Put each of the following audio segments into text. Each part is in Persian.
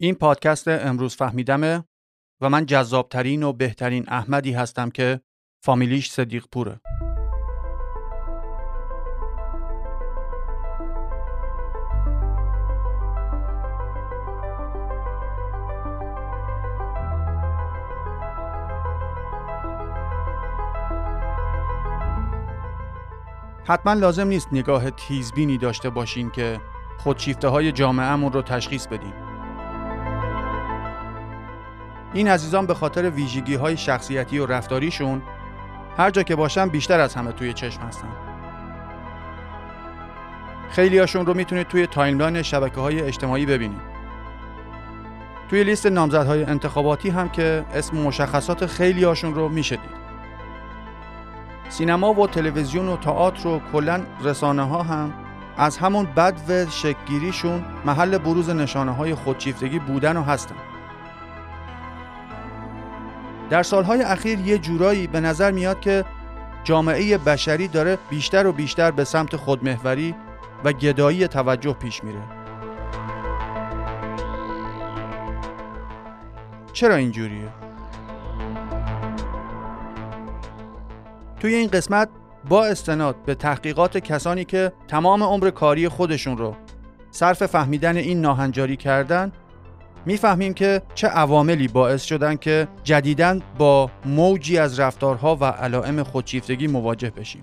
این پادکست امروز فهمیدمه و من جذابترین و بهترین احمدی هستم که فامیلیش صدیق پوره. حتما لازم نیست نگاه تیزبینی داشته باشین که خودشیفته های جامعهمون رو تشخیص بدیم. این عزیزان به خاطر ویژگی های شخصیتی و رفتاریشون هر جا که باشن بیشتر از همه توی چشم هستن. خیلی هاشون رو می‌تونید توی timeline شبکه های اجتماعی ببینید. توی لیست نامزدهای انتخاباتی هم که اسم مشخصات خیلی هاشون رو می‌شنوید. سینما و تلویزیون و تئاتر و کلا رسانه ها هم از همون بد و شکگیریشون محل بروز نشانه های خودشیفتگی بودن و هستن. در سالهای اخیر یه جورایی به نظر میاد که جامعه بشری داره بیشتر و بیشتر به سمت خودمهوری و گدایی توجه پیش میره. چرا اینجوریه؟ توی این قسمت با استناد به تحقیقات کسانی که تمام عمر کاری خودشون رو صرف فهمیدن این ناهنجاری کردن می‌فهمیم که چه عواملی باعث شدن که جدیداً با موجی از رفتارها و علائم خودشیفتگی مواجه بشیم.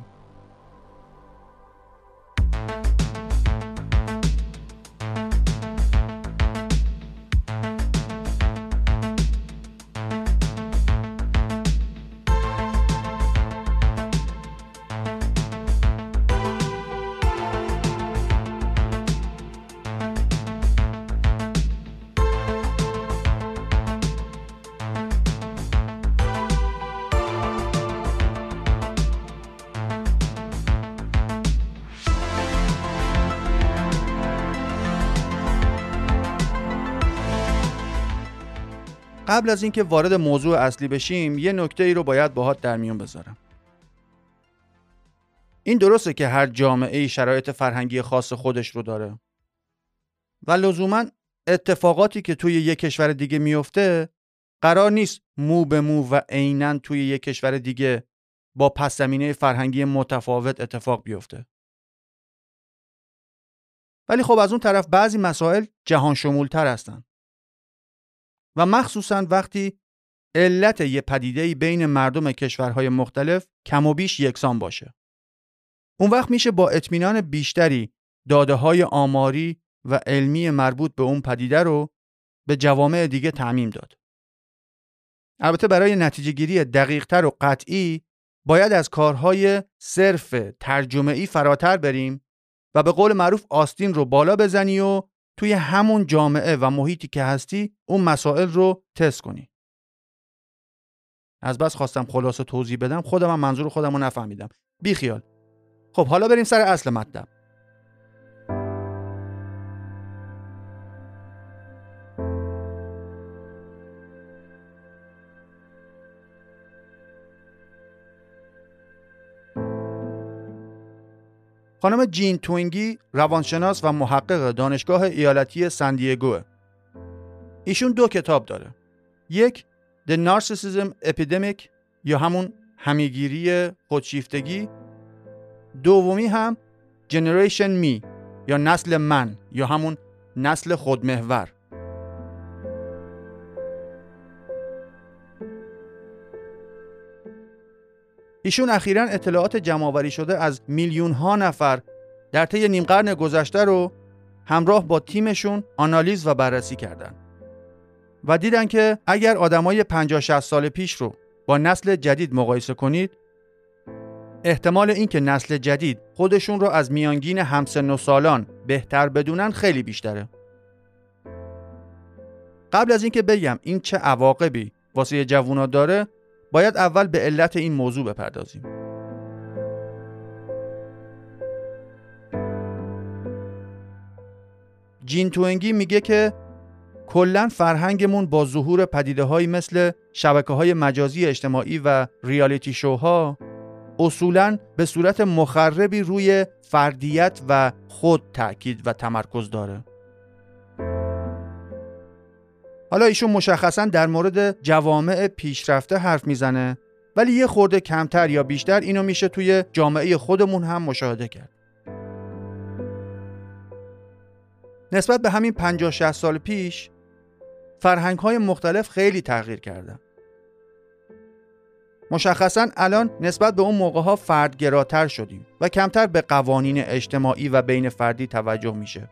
قبل از اینکه وارد موضوع اصلی بشیم یه نکته ای رو باید باهات در میون بذارم. این درسته که هر جامعه ای شرایط فرهنگی خاص خودش رو داره. و لزوما اتفاقاتی که توی یک کشور دیگه میفته قرار نیست مو به مو و عینا توی یک کشور دیگه با پس زمینه فرهنگی متفاوت اتفاق بیفته. ولی خب از اون طرف بعضی مسائل جهان شمولتر هستن. و مخصوصا وقتی علت یه پدیده بین مردم کشورهای مختلف کم و بیش یکسان باشه. اون وقت میشه با اطمینان بیشتری داده های آماری و علمی مربوط به اون پدیده رو به جوامع دیگه تعمیم داد. البته برای نتیجه گیری دقیقتر و قطعی باید از کارهای صرف ترجمه ای فراتر بریم و به قول معروف آستین رو بالا بزنی و توی همون جامعه و محیطی که هستی اون مسائل رو تست کنی. از بس خواستم خلاصه توضیح بدم. خودم هم منظور خودم رو نفهمیدم. بی خیال خب حالا بریم سر اصل مطلب. خانم جین توینگی روانشناس و محقق دانشگاه ایالتی سندیگو ایشون دو کتاب داره. یک The Narcissism Epidemic یا همون همیگیری خودشیفتگی. دومی هم Generation Me یا نسل من یا همون نسل خودمحور. ایشون اخیرا اطلاعات جمعآوری شده از میلیون ها نفر در طی نیم قرن گذشته رو همراه با تیمشون آنالیز و بررسی کردند و دیدن که اگر آدمای 50 60 سال پیش رو با نسل جدید مقایسه کنید احتمال اینکه نسل جدید خودشون رو از میانگین همسن و سالان بهتر بدونن خیلی بیشتره. قبل از اینکه بگم این چه عواقبی واسه جوونا داره باید اول به علت این موضوع بپردازیم. جین توینگی میگه که کلا فرهنگمون با ظهور پدیده های مثل شبکه های مجازی اجتماعی و ریالیتی شوها اصولا به صورت مخربی روی فردیت و خود تاکید و تمرکز داره. حالا ایشون مشخصا در مورد جوامع پیشرفته حرف می‌زنه ولی یه خورده کمتر یا بیشتر اینو میشه توی جامعه خودمون هم مشاهده کرد. نسبت به همین 50 60 سال پیش فرهنگ های مختلف خیلی تغییر کردن. مشخصا الان نسبت به اون موقع ها فردگراتر شدیم و کمتر به قوانین اجتماعی و بین فردی توجه میشه.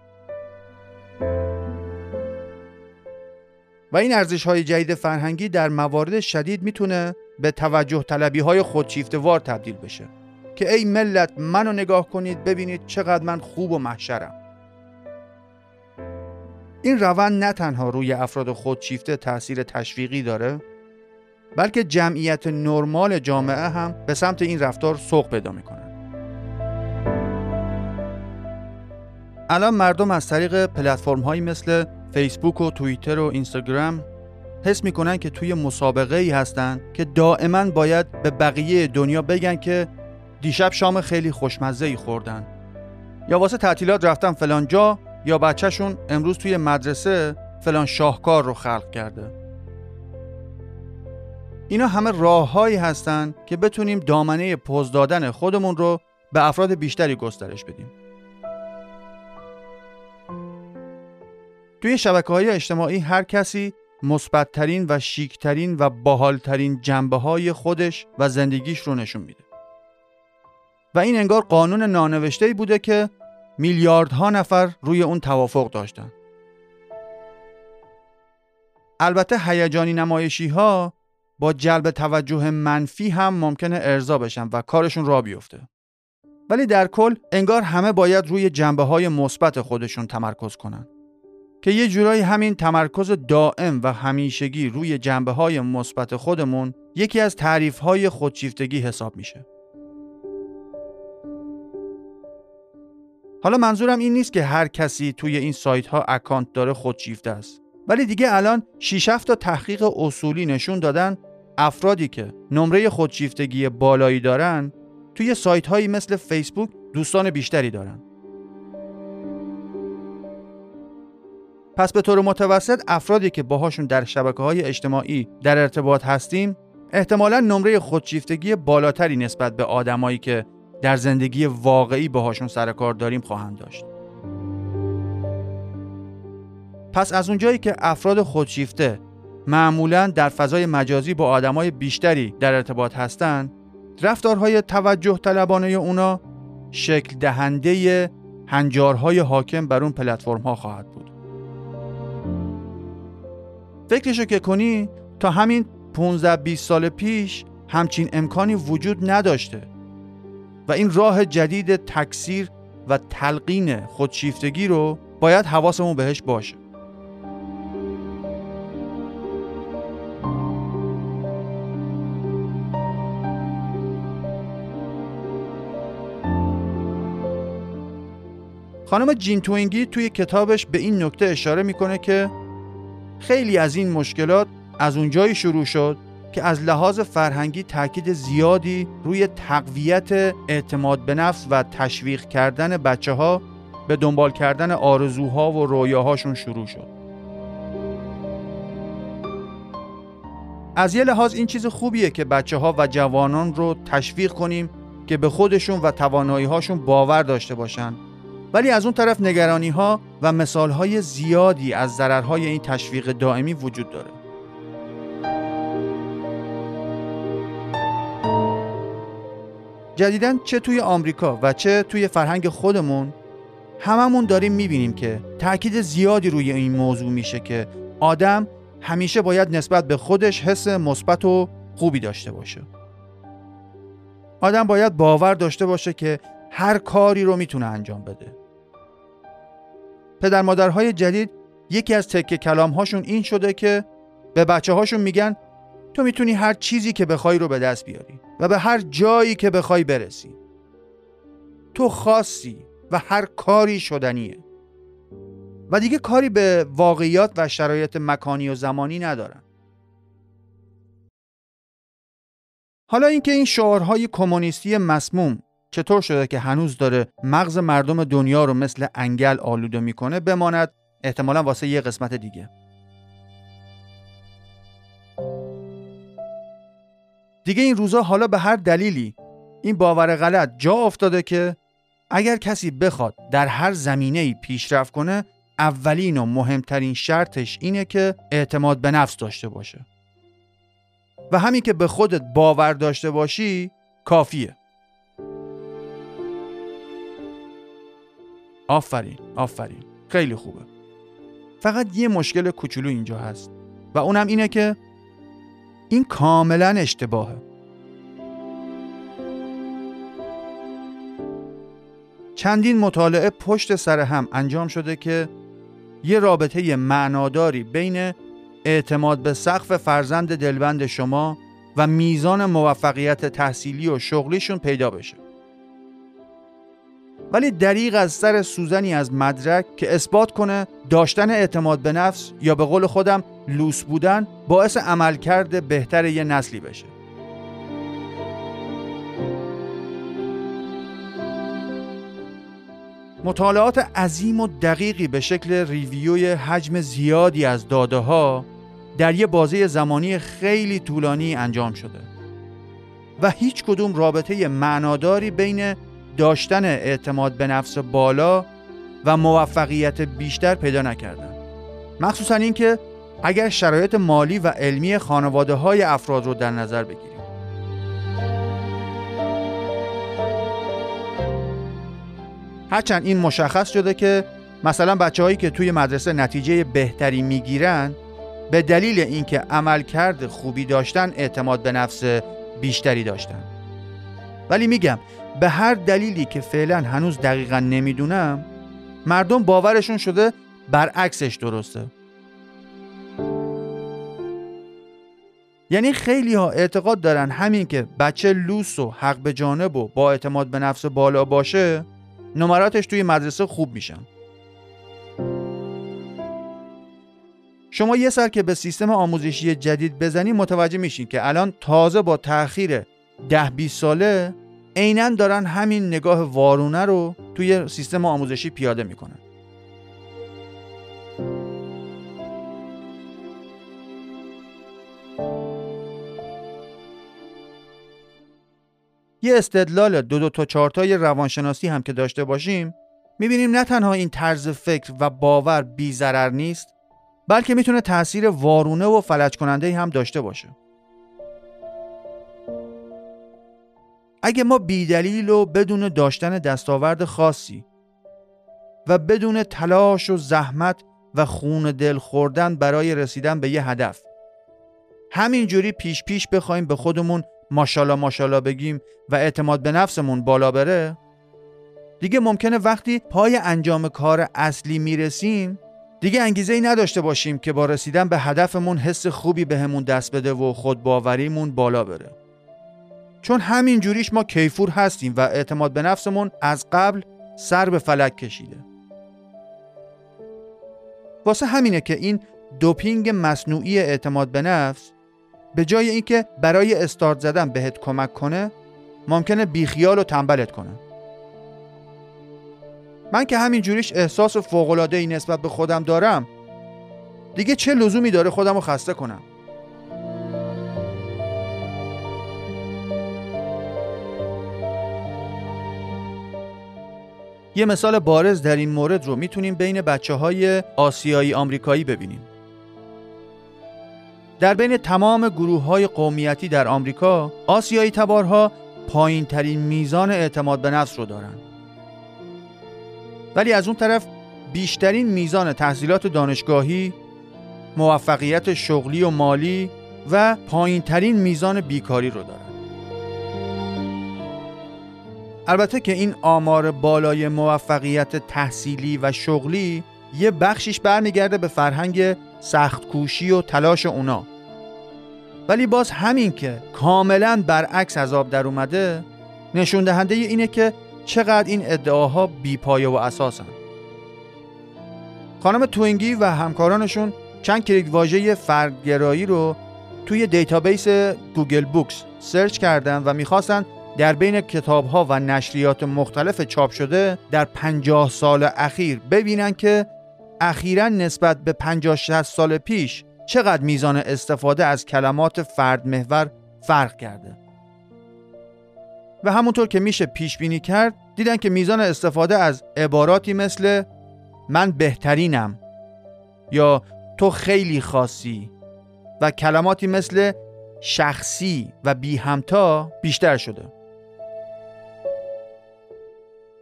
و این ارزش های جدید فرهنگی در موارد شدید می‌تونه به توجه طلبی های خودشیفتوار تبدیل بشه که ای ملت منو نگاه کنید ببینید چقدر من خوب و محشرم. این روند نه تنها روی افراد خودشیفته تاثیر تشویقی داره بلکه جمعیت نرمال جامعه هم به سمت این رفتار سوق پیدا می‌کنن الان مردم از طریق پلتفرم هایی مثل فیسبوک و توییتر و اینستاگرام حس می‌کنن که توی مسابقه ای هستن که دائما باید به بقیه دنیا بگن که دیشب شام خیلی خوشمزه ای خوردن. یا واسه تعطیلات رفتن فلان جا یا بچهشون امروز توی مدرسه فلان شاهکار رو خلق کرده. اینا همه راههایی هستن که بتونیم دامنه پوز دادن خودمون رو به افراد بیشتری گسترش بدیم. توی شبکه های اجتماعی هر کسی مثبتترین و شیکترین و باحالترین جنبه های خودش و زندگیش رو نشون میده. و این انگار قانون نانوشته بوده که میلیاردها نفر روی اون توافق داشتن. البته هیجانی نمایشی ها با جلب توجه منفی هم ممکنه ارضا بشن و کارشون را بیفته. ولی در کل انگار همه باید روی جنبه های مثبت خودشون تمرکز کنن. که یه جورایی همین تمرکز دائم و همیشگی روی جنبه های مثبت خودمون یکی از تعریف های خودشیفتگی حساب میشه. حالا منظورم این نیست که هر کسی توی این سایت ها اکانت داره خودشیفته است. ولی دیگه الان 6 تا تحقیق اصولی نشون دادن افرادی که نمره خودشیفتگی بالایی دارن توی سایت هایی مثل فیسبوک دوستان بیشتری دارن. پس به طور متوسط افرادی که باهاشون در شبکه های اجتماعی در ارتباط هستیم احتمالا نمره خودشیفتگی بالاتری نسبت به آدمایی که در زندگی واقعی باهاشون سر کار داریم خواهند داشت. پس از اونجایی که افراد خودشیفته معمولا در فضای مجازی با آدمای بیشتری در ارتباط هستند، رفتارهای توجه طلبانه اونا شکل دهنده هنجارهای حاکم بر اون پلتفرم ها خواهد بود. فکرشو که کنی تا همین 15 20 سال پیش همچین امکانی وجود نداشته. و این راه جدید تکثیر و تلقین خودشیفتگی رو باید حواسمون بهش باشه. خانم جین توینگی توی کتابش به این نکته اشاره می‌کنه که خیلی از این مشکلات از اونجایی شروع شد که از لحاظ فرهنگی تاکید زیادی روی تقویت اعتماد به نفس و تشویق کردن بچه ها به دنبال کردن آرزوها و رویاهاشون شروع شد. از یه لحاظ این چیز خوبیه که بچه ها و جوانان رو تشویق کنیم که به خودشون و توانایی باور داشته باشن ولی از اون طرف نگرانی ها و مثال های زیادی از ضررهای این تشویق دائمی وجود داره. جدیدا چه توی آمریکا و چه توی فرهنگ خودمون هممون داریم می‌بینیم که تاکید زیادی روی این موضوع میشه که آدم همیشه باید نسبت به خودش حس مثبت و خوبی داشته باشه. آدم باید باور داشته باشه که هر کاری رو می‌تونه انجام بده. پدر مادرهای جدید یکی از تکه کلام هاشون این شده که به بچه هاشون میگن تو می‌تونی هر چیزی که بخوای رو به دست بیاری و به هر جایی که بخوای برسی. تو خاصی و هر کاری شدنیه. و دیگه کاری به واقعیات و شرایط مکانی و زمانی ندارن. حالا اینکه این شعارهای کمونیستی مسموم چطور شده که هنوز داره مغز مردم دنیا رو مثل انگل آلوده می‌کنه بماند؟ احتمالا واسه یه قسمت دیگه. دیگه این روزا حالا به هر دلیلی این باور غلط جا افتاده که اگر کسی بخواد در هر زمینه ای پیشرفت کنه اولین و مهمترین شرطش اینه که اعتماد به نفس داشته باشه. و همین که به خودت باور داشته باشی کافیه. آفرین آفرین. خیلی خوبه. فقط یه مشکل کوچولو اینجا هست و اونم اینه که این کاملا اشتباهه. چندین مطالعه پشت سر هم انجام شده که یه رابطه معناداری بین اعتماد به سقف فرزند دلبند شما و میزان موفقیت تحصیلی و شغلیشون پیدا بشه. ولی دریغ از سر سوزنی از مدرک که اثبات کنه داشتن اعتماد به نفس یا به قول خودم لوس بودن باعث عملکرد بهتر یه نسلی بشه. مطالعات عظیم و دقیقی به شکل ریویوی حجم زیادی از داده ها در یه بازه زمانی خیلی طولانی انجام شده و هیچ کدوم رابطه معناداری بین داشتن اعتماد به نفس بالا و موفقیت بیشتر پیدا نکردن. مخصوصا اینکه اگر شرایط مالی و علمی خانواده های افراد رو در نظر بگیریم. هرچند این مشخص شده که مثلا بچه هایی که توی مدرسه نتیجه بهتری می‌گیرن به دلیل اینکه عملکرد خوبی داشتن اعتماد به نفس بیشتری داشتن. ولی میگم به هر دلیلی که فعلا هنوز دقیقا نمی‌دونم مردم باورشون شده برعکسش درسته. یعنی خیلی ها اعتقاد دارن همین که بچه لوس و حق به جانب و با اعتماد به نفس بالا باشه نمراتش توی مدرسه خوب میشن. شما یه سر که به سیستم آموزشی جدید بزنی متوجه میشین که الان تازه با تاخیر ده 20 ساله عینا دارن همین نگاه وارونه رو توی سیستم آموزشی پیاده می‌کنن. یه استدلال دو دو تا چارتای روانشناسی هم که داشته باشیم می‌بینیم نه تنها این طرز فکر و باور بی نیست بلکه می‌تونه تاثیر وارونه و فلج کننده هم داشته باشه. اگه ما بیدلیل و بدون داشتن دستاورد خاصی و بدون تلاش و زحمت و خون دل خوردن برای رسیدن به یه هدف همینجوری پیش پیش بخوایم به خودمون ماشاءالله ماشاءالله بگیم و اعتماد به نفسمون بالا بره دیگه ممکنه وقتی پای انجام کار اصلی می‌رسیم دیگه انگیزه ای نداشته باشیم که با رسیدن به هدفمون حس خوبی بهمون به دست بده و خودباوریمون بالا بره. چون همین جوریش ما کیفور هستیم و اعتماد به نفسمون از قبل سر به فلک کشیده. واسه همینه که این دوپینگ مصنوعی اعتماد به نفس به جای اینکه برای استارت زدن بهت کمک کنه ممکنه بیخیال و تنبلت کنه. من که همین جوریش احساس فوقلاده ای نسبت به خودم دارم دیگه چه لزومی داره خودم رو خسته کنم؟ یه مثال بارز در این مورد رو می‌تونیم بین بچه های آسیایی آمریکایی ببینیم. در بین تمام گروه های قومیتی در آمریکا آسیایی تبارها پایین ترین میزان اعتماد به نفس رو دارن. ولی از اون طرف بیشترین میزان تحصیلات دانشگاهی موفقیت شغلی و مالی و پایین ترین میزان بیکاری رو دارن. البته که این آمار بالای موفقیت تحصیلی و شغلی یه بخشیش برمیگرده به فرهنگ سخت کوشی و تلاش اونا. ولی باز همین که کاملا برعکس از آب در اومده نشون دهنده اینه که چقدر این ادعاها بیپایه و اساسن. خانم توینگی و همکارانشون چند کلیدواژه فردگرایی رو توی database Google Books search کردن و می‌خواستن در بین کتاب ها و نشریات مختلف چاپ شده در 50 سال اخیر ببینن که اخیرا نسبت به 50 60 سال پیش چقدر میزان استفاده از کلمات فرد محور فرق کرده. و همونطور که میشه پیش بینی کرد دیدن که میزان استفاده از عباراتی مثل من بهترینم یا تو خیلی خاصی و کلماتی مثل شخصی و بی همتا بیشتر شده.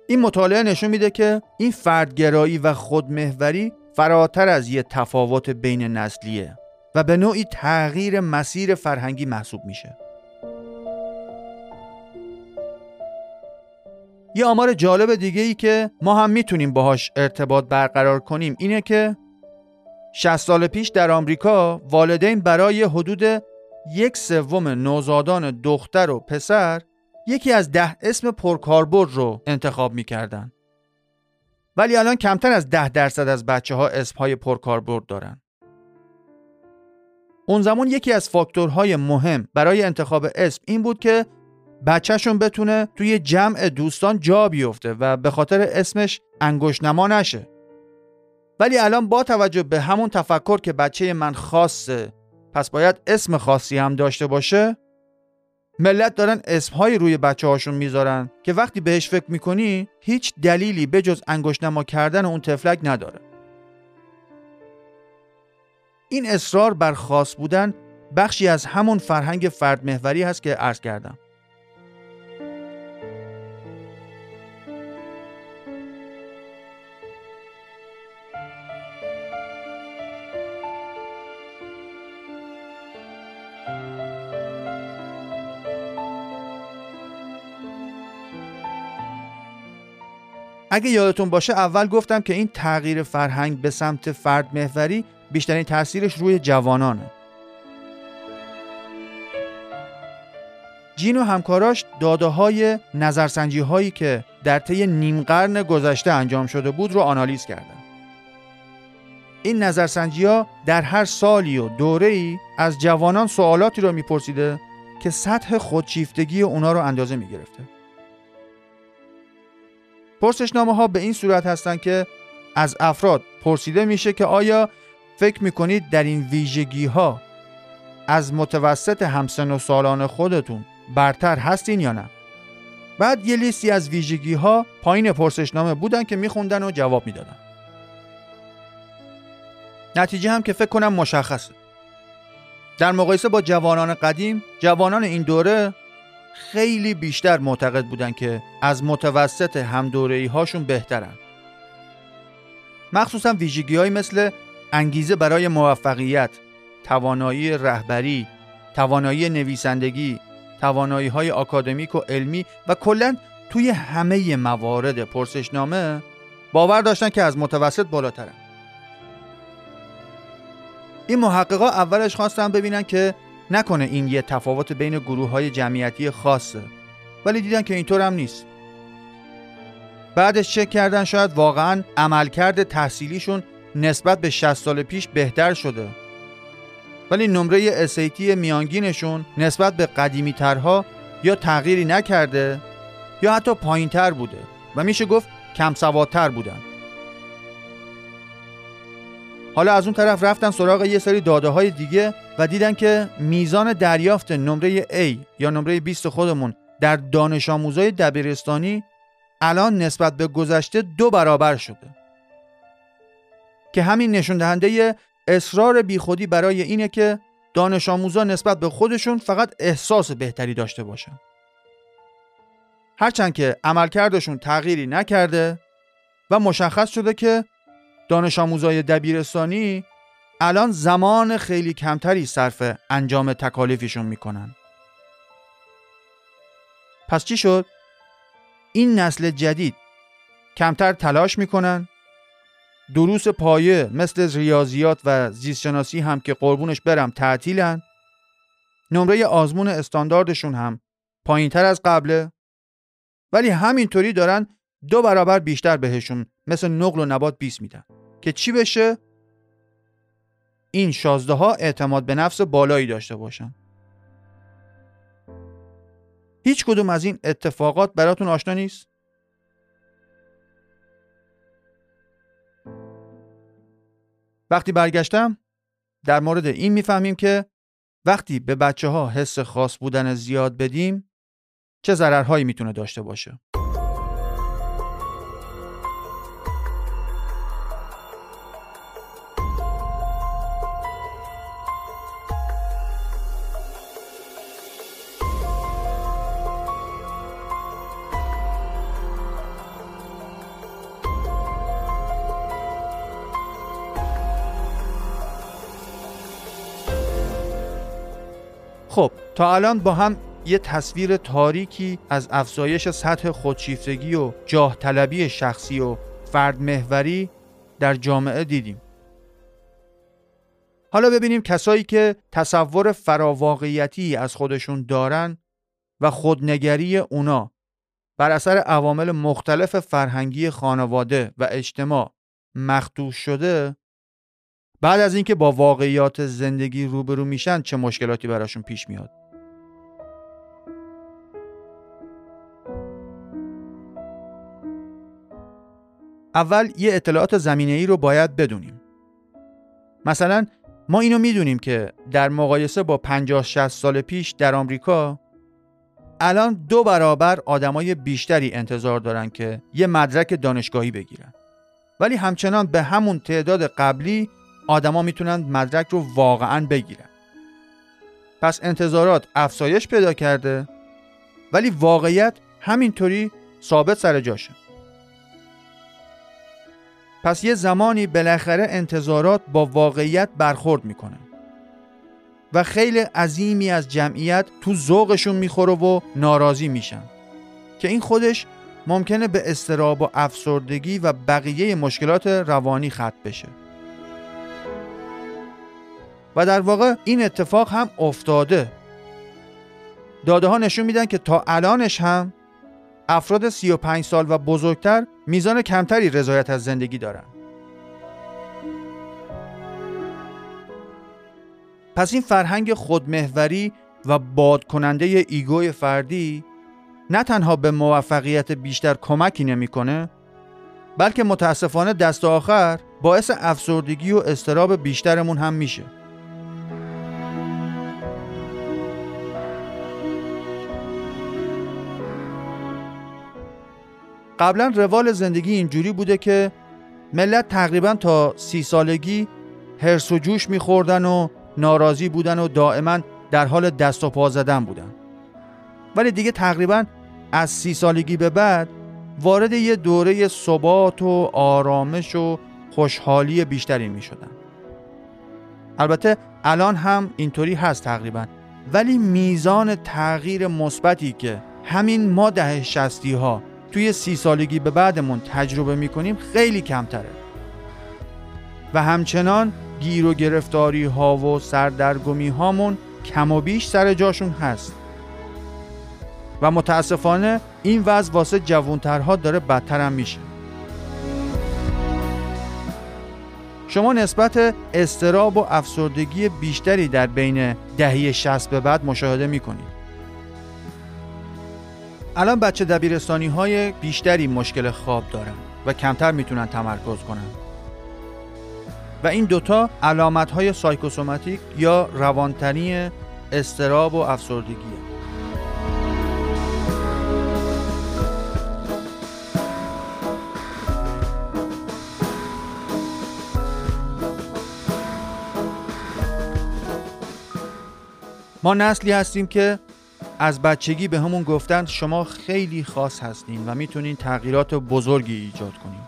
این مطالعه نشون میده که این فردگرایی و خودمهوری فراتر از یه تفاوت بین نسلیه و به نوعی تغییر مسیر فرهنگی محسوب میشه. یه آمار جالب دیگه ای که ما هم می‌تونیم باهاش ارتباط برقرار کنیم اینه که 60 سال پیش در آمریکا والدین برای حدود یک سوم نوزادان دختر و پسر یکی از ده اسم پرکاربرد رو انتخاب می‌کردن. ولی الان کمتر از ده درصد از بچه ها اسم های پرکاربرد دارن. اون زمان یکی از فاکتورهای مهم برای انتخاب اسم این بود که بچهشون بتونه توی جمع دوستان جا بیفته و به خاطر اسمش انگوش نما نشه. ولی الان با توجه به همون تفکر که بچه من خاصه پس باید اسم خاصی هم داشته باشه ملت دارن اسمهایی روی بچه هاشون می‌ذارن که وقتی بهش فکر می‌کنی هیچ دلیلی به جز انگشت نما کردن اون تفلک نداره. این اصرار بر خاص بودن بخشی از همون فرهنگ فردمهوری هست که عرض کردم. اگه یادتون باشه اول گفتم که این تغییر فرهنگ به سمت فرد محوری بیشترین تاثیرش روی جوانانه. جین و همکاراش داده های نظرسنجی هایی که در طی نیم قرن گذشته انجام شده بود رو آنالیز کردن. این نظرسنجی ها در هر سالی و دوره ای از جوانان سوالاتی رو میپرسیده که سطح خودشیفتگی اونا رو اندازه می‌گرفته. پرسشنامه ها به این صورت هستند که از افراد پرسیده میشه که آیا فکر می‌کنید در این ویژگی ها از متوسط همسن و سالان خودتون برتر هستین یا نه؟ بعد یه لیستی از ویژگی ها پایین پرسشنامه بودن که میخوندن و جواب می‌دادن. نتیجه هم که فکر کنم مشخصه. در مقایسه با جوانان قدیم جوانان این دوره خیلی بیشتر معتقد بودن که از متوسط همدورهی هاشون بهترن. مخصوصا ویژگی های مثل انگیزه برای موفقیت توانایی رهبری توانایی نویسندگی توانایی های آکادمیک و علمی و کلا توی همه موارد پرسشنامه باور داشتن که از متوسط بالاترن. این محققا اولش خواستن ببینن که نکنه این یه تفاوت بین گروه های جمعیتی خاصه ولی دیدن که اینطور هم نیست. بعدش چک کردن شاید واقعا عملکرد تحصیلیشون نسبت به 60 سال پیش بهتر شده. ولی نمره اسیتی میانگینشون نسبت به قدیمی ترها یا تغییری نکرده یا حتی پایین تر بوده و میشه گفت کم سوادتر بودن. حالا از اون طرف رفتن سراغ یه سری داده های دیگه و دیدن که میزان دریافت نمره A یا نمره 20 خودمون در دانش آموزای دبیرستانی الان نسبت به گذشته دو برابر شده. که همین نشون دهنده اصرار بیخودی برای اینه که دانش آموزا نسبت به خودشون فقط احساس بهتری داشته باشن. هرچند که عملکردشون تغییری نکرده و مشخص شده که دانش آموزای دبیرستانی الان زمان خیلی کمتری صرف انجام تکالیفشون می‌کنن. پس چی شد؟ این نسل جدید کمتر تلاش می‌کنن. دروس پایه مثل ریاضیات و زیستشناسی هم که قربونش برم تعطیلن. نمره آزمون استانداردشون هم پایین تر از قبله. ولی همینطوری دارن دو برابر بیشتر بهشون مثل نقل و نبات 20 میدن. که چی بشه؟ این شازده ها اعتماد به نفس بالایی داشته باشن هیچ کدوم از این اتفاقات براتون آشنا نیست؟ وقتی برگشتم در مورد این می‌فهمیم که وقتی به بچه ها حس خاص بودن زیاد بدیم چه ضررهایی می‌تونه داشته باشه خب تا الان با هم یه تصویر تاریکی از افزایش سطح خودشیفتگی و جاه طلبی شخصی و فرد محوری در جامعه دیدیم. حالا ببینیم کسایی که تصور فراواقعیتی از خودشون دارن و خودنگری اونا بر اثر عوامل مختلف فرهنگی خانواده و اجتماع مخدوش شده بعد از اینکه با واقعیات زندگی روبرو میشن چه مشکلاتی براشون پیش میاد؟ اول یه اطلاعات زمینه ای رو باید بدونیم. مثلا ما اینو می‌دونیم که در مقایسه با 50 60 سال پیش در آمریکا الان دو برابر آدمای بیشتری انتظار دارن که یه مدرک دانشگاهی بگیرن. ولی همچنان به همون تعداد قبلی آدما می‌تونن مدرک رو واقعا بگیرن. پس انتظارات افزایش پیدا کرده ولی واقعیت همینطوری ثابت سر جاشه. پس یه زمانی بالاخره انتظارات با واقعیت برخورد می‌کنه و خیلی عظیمی از جمعیت تو ذوقشون می‌خوره و ناراضی میشن که این خودش ممکنه به استراب و افسردگی و بقیه مشکلات روانی ختم بشه. و در واقع این اتفاق هم افتاده. داده ها نشون میدن که تا الانش هم افراد 35 سال و بزرگتر میزان کمتری رضایت از زندگی دارن. پس این فرهنگ خودمهوری و باد کننده ایگوی فردی نه تنها به موفقیت بیشتر کمکی نمی‌کنه بلکه متاسفانه دست آخر باعث افسردگی و استراب بیشترمون هم میشه. قبلا روال زندگی اینجوری بوده که ملت تقریبا تا سی سالگی هرس و جوش میخوردن و ناراضی بودن و دائما در حال دست و پا زدن بودن ولی دیگه تقریبا از سی سالگی به بعد وارد یه دوره ثبات و آرامش و خوشحالی بیشتری می شدن. البته الان هم اینطوری هست تقریبا ولی میزان تغییر مثبتی که همین ما ده شستی ها توی سی سالگی به بعدمون تجربه می‌کنیم خیلی کمتره. و همچنان گیر و گرفتاری ها و سردرگمی هامون کم و بیش سر جاشون هست. و متاسفانه این وضع واسه جوانترها داره بدتر هم میشه. شما نسبت استراب و افسردگی بیشتری در بین دهی 60 به بعد مشاهده می‌کنید. الان بچه دبیرستانی های بیشتری مشکل خواب دارن و کمتر می‌تونن تمرکز کنن. و این دوتا علامت های سایکوسوماتیک یا روانتنی استراب و افسردگیه. ما نسلی هستیم که از بچگی به همون گفتند شما خیلی خاص هستین و می‌تونین تغییرات بزرگی ایجاد کنین.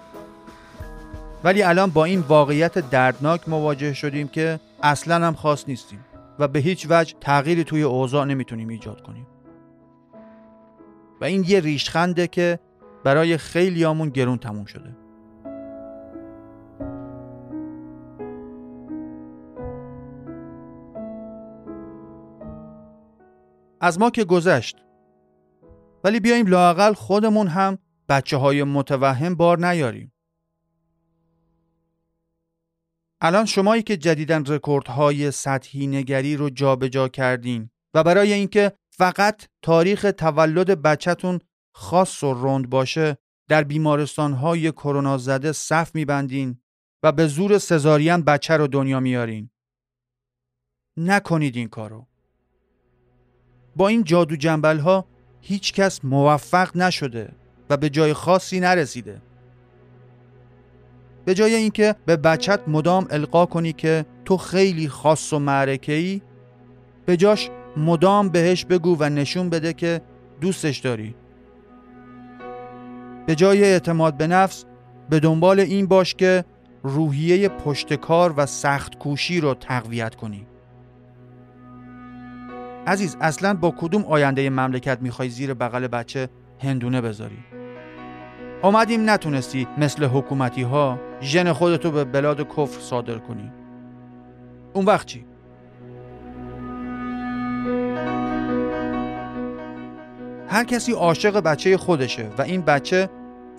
ولی الان با این واقعیت دردناک مواجه شدیم که اصلا هم خاص نیستیم و به هیچ وجه تغییری توی اوضاع نمی‌تونیم ایجاد کنیم. و این یه ریشخنده که برای خیلیامون گرون تموم شده. از ما که گذشت. ولی بیایم لاقل خودمون هم بچه های متوهم بار نیاریم. الان شمایی که جدیدن رکوردهای سطحی نگری رو جابجا جا کردین و برای اینکه فقط تاریخ تولد بچهتون خاص و رند باشه در بیمارستان های کرونا زده صف میبندین و به زور سزارین بچه رو دنیا میارین. نکنید این کارو. با این جادو جنبل ها هیچ کس موفق نشده و به جای خاصی نرسیده. به جای اینکه به بچت مدام القا کنی که تو خیلی خاص و معرکه ای به جاش مدام بهش بگو و نشون بده که دوستش داری. به جای اعتماد به نفس به دنبال این باش که روحیه پشتکار و سخت کوشی رو تقویت کنی. عزیز اصلا با کدوم آینده مملکت می‌خوای زیر بغل بچه هندونه بذاری؟ آمدیم نتونستی مثل حکومتی ها ژن خودتو به بلاد کفر صادر کنی. اون وقت چی؟ هر کسی عاشق بچه خودشه و این بچه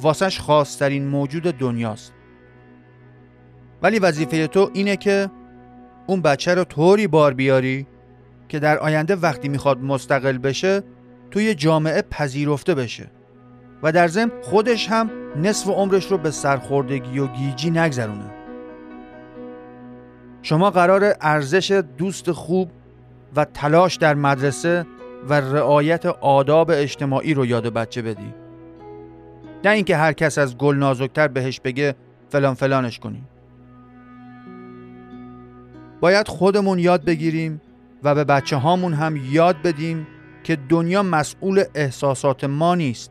واسش خاصترین موجود دنیاست. ولی وظیفه تو اینه که اون بچه رو طوری بار بیاری که در آینده وقتی می‌خواد مستقل بشه توی جامعه پذیرفته بشه و در ضمن خودش هم نصف عمرش رو به سرخوردگی و گیجی نگذرونه. شما قرار ارزش دوست خوب و تلاش در مدرسه و رعایت آداب اجتماعی رو یاد بچه بدی. نه اینکه هر کس از گل نازکتر بهش بگه فلان فلانش کنیم باید خودمون یاد بگیریم و به بچه هامون هم یاد بدیم که دنیا مسئول احساسات ما نیست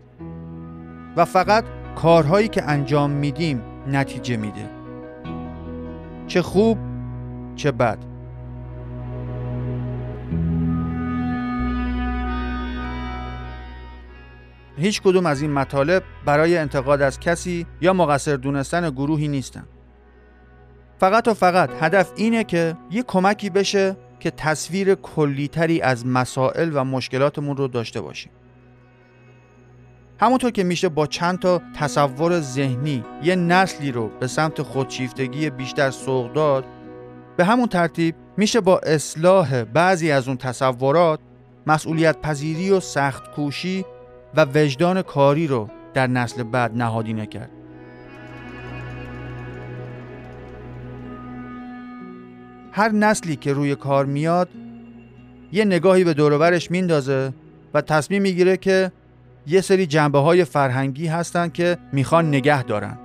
و فقط کارهایی که انجام میدیم نتیجه میده. چه خوب چه بد. هیچ کدوم از این مطالب برای انتقاد از کسی یا مقصر دونستن گروهی نیستن. فقط و فقط هدف اینه که یه کمکی بشه که تصویر کلیتری از مسائل و مشکلاتمون رو داشته باشیم. همونطور که میشه با چند تا تصور ذهنی یه نسلی رو به سمت خودشیفتگی بیشتر سوق داد به همون ترتیب میشه با اصلاح بعضی از اون تصورات مسئولیت پذیری و سخت کوشی و وجدان کاری رو در نسل بعد نهادینه کرد. هر نسلی که روی کار میاد یه نگاهی به دوروبرش میندازه و تصمیم می‌گیره که یه سری جنبه های فرهنگی هستن که می‌خوان نگه دارن.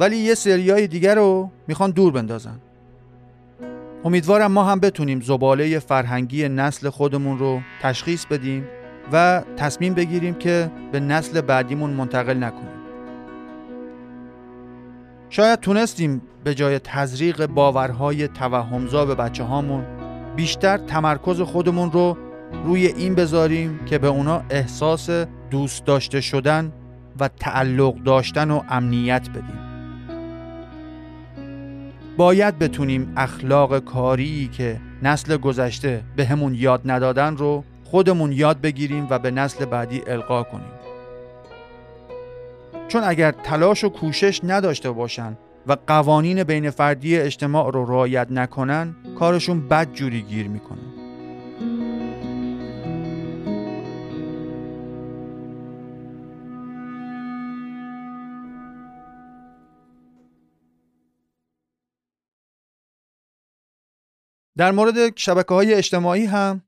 ولی یه سری های دیگر رو می‌خوان دور بندازن. امیدوارم ما هم بتونیم زباله فرهنگی نسل خودمون رو تشخیص بدیم و تصمیم بگیریم که به نسل بعدیمون منتقل نکنیم. شاید تونستیم به جای تزریق باورهای توهمزا به بچه هامون بیشتر تمرکز خودمون رو روی این بذاریم که به اونا احساس دوست داشته شدن و تعلق داشتن و امنیت بدیم. باید بتونیم اخلاق کاری که نسل گذشته به همون یاد ندادن رو خودمون یاد بگیریم و به نسل بعدی القا کنیم. چون اگر تلاش و کوشش نداشته باشن و قوانین بین فردی اجتماع رو رعایت نکنن کارشون بد جوری گیر می‌کنه در مورد شبکه های اجتماعی هم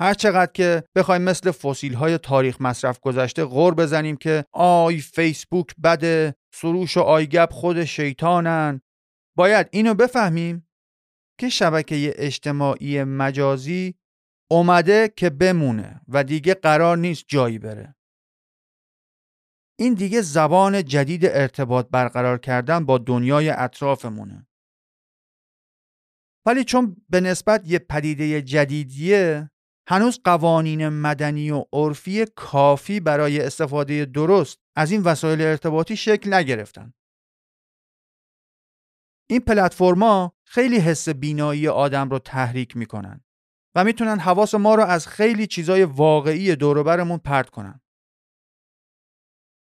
هر چقدر که بخوایم مثل فسیل های تاریخ مصرف گذشته غور بزنیم که آی فیسبوک بده سروش و آیگب خود شیطانن. باید اینو بفهمیم که شبکه اجتماعی مجازی اومده که بمونه و دیگه قرار نیست جایی بره. این دیگه زبان جدید ارتباط برقرار کردن با دنیای اطرافمونه. ولی چون به نسبت یه پدیده جدیدیه هنوز قوانین مدنی و عرفی کافی برای استفاده درست از این وسایل ارتباطی شکل نگرفتن. این پلتفرما خیلی حس بینایی آدم رو تحریک می‌کنن و می‌تونن حواس ما رو از خیلی چیزای واقعی دوروبرمون پرت کنن.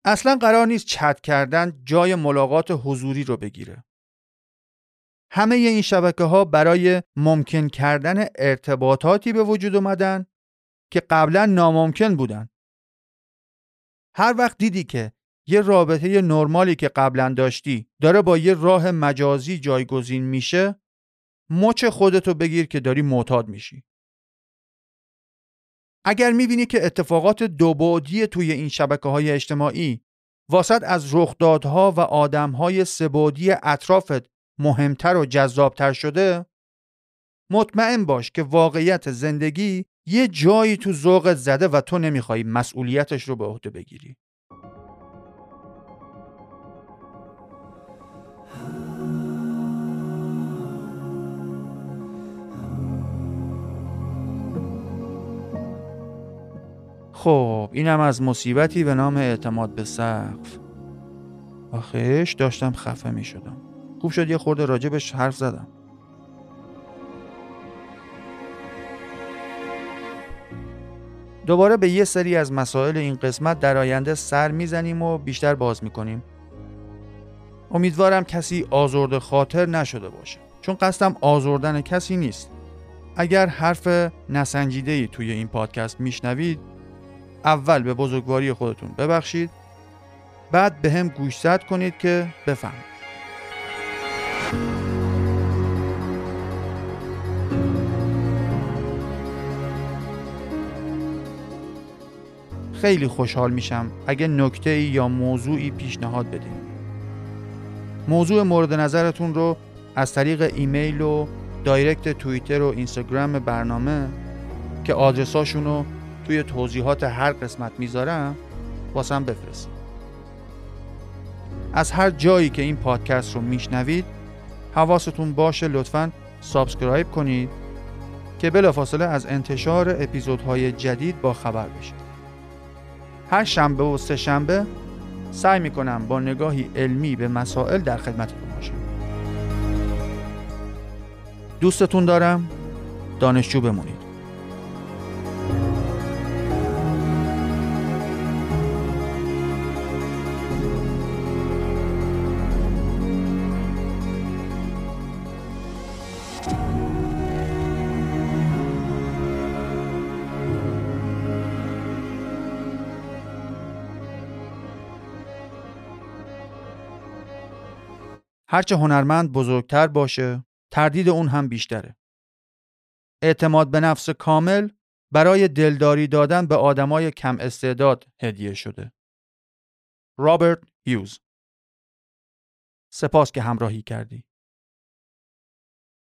اصلا قرار نیست چت کردن جای ملاقات حضوری رو بگیره. همه این شبکه ها برای ممکن کردن ارتباطاتی به وجود اومدن که قبلا ناممکن بودن. هر وقت دیدی که یه رابطه نرمالی که قبلا داشتی داره با یه راه مجازی جایگزین میشه مچ خودتو بگیر که داری معتاد میشی اگر می‌بینی که اتفاقات دوبعدی توی این شبکه های اجتماعی واسط از رخدادها و آدمهای سبودی اطرافت مهمتر و جذابتر شده مطمئن باش که واقعیت زندگی یه جایی تو ذوقت زده و تو نمی‌خوای مسئولیتش رو به عهده بگیری. خب اینم از مصیبتی به نام اعتماد به سقف. آخش داشتم خفه می شدم خوب شد یه خورده راجبش حرف زدم. دوباره به یه سری از مسائل این قسمت در آینده سر می‌زنیم و بیشتر باز می‌کنیم. امیدوارم کسی آزرده خاطر نشده باشه چون قصدم آزردن کسی نیست. اگر حرف نسنجیده ای توی این پادکست میشنوید اول به بزرگواری خودتون ببخشید بعد به هم گوشزد کنید که بفهمید. خیلی خوشحال میشم اگه نکته ای یا موضوعی پیشنهاد بدین. موضوع مورد نظرتون رو از طریق ایمیل و direct توییتر و اینستاگرام برنامه که آدرساشون رو توی توضیحات هر قسمت می‌ذارم واسم بفرستید. از هر جایی که این پادکست رو میشنوید حواستون باشه لطفا subscribe کنید که بلافاصله از انتشار اپیزودهای جدید با خبر بشید هر شنبه و سه شنبه سعی می‌کنم با نگاهی علمی به مسائل در خدمتتون باشم. دوستتون دارم. دانشجو بمونید. هرچه هنرمند بزرگتر باشه تردید اون هم بیشتره. اعتماد به نفس کامل برای دلداری دادن به آدمای کم استعداد هدیه شده. رابرت هیوز سپاس که همراهی کردی.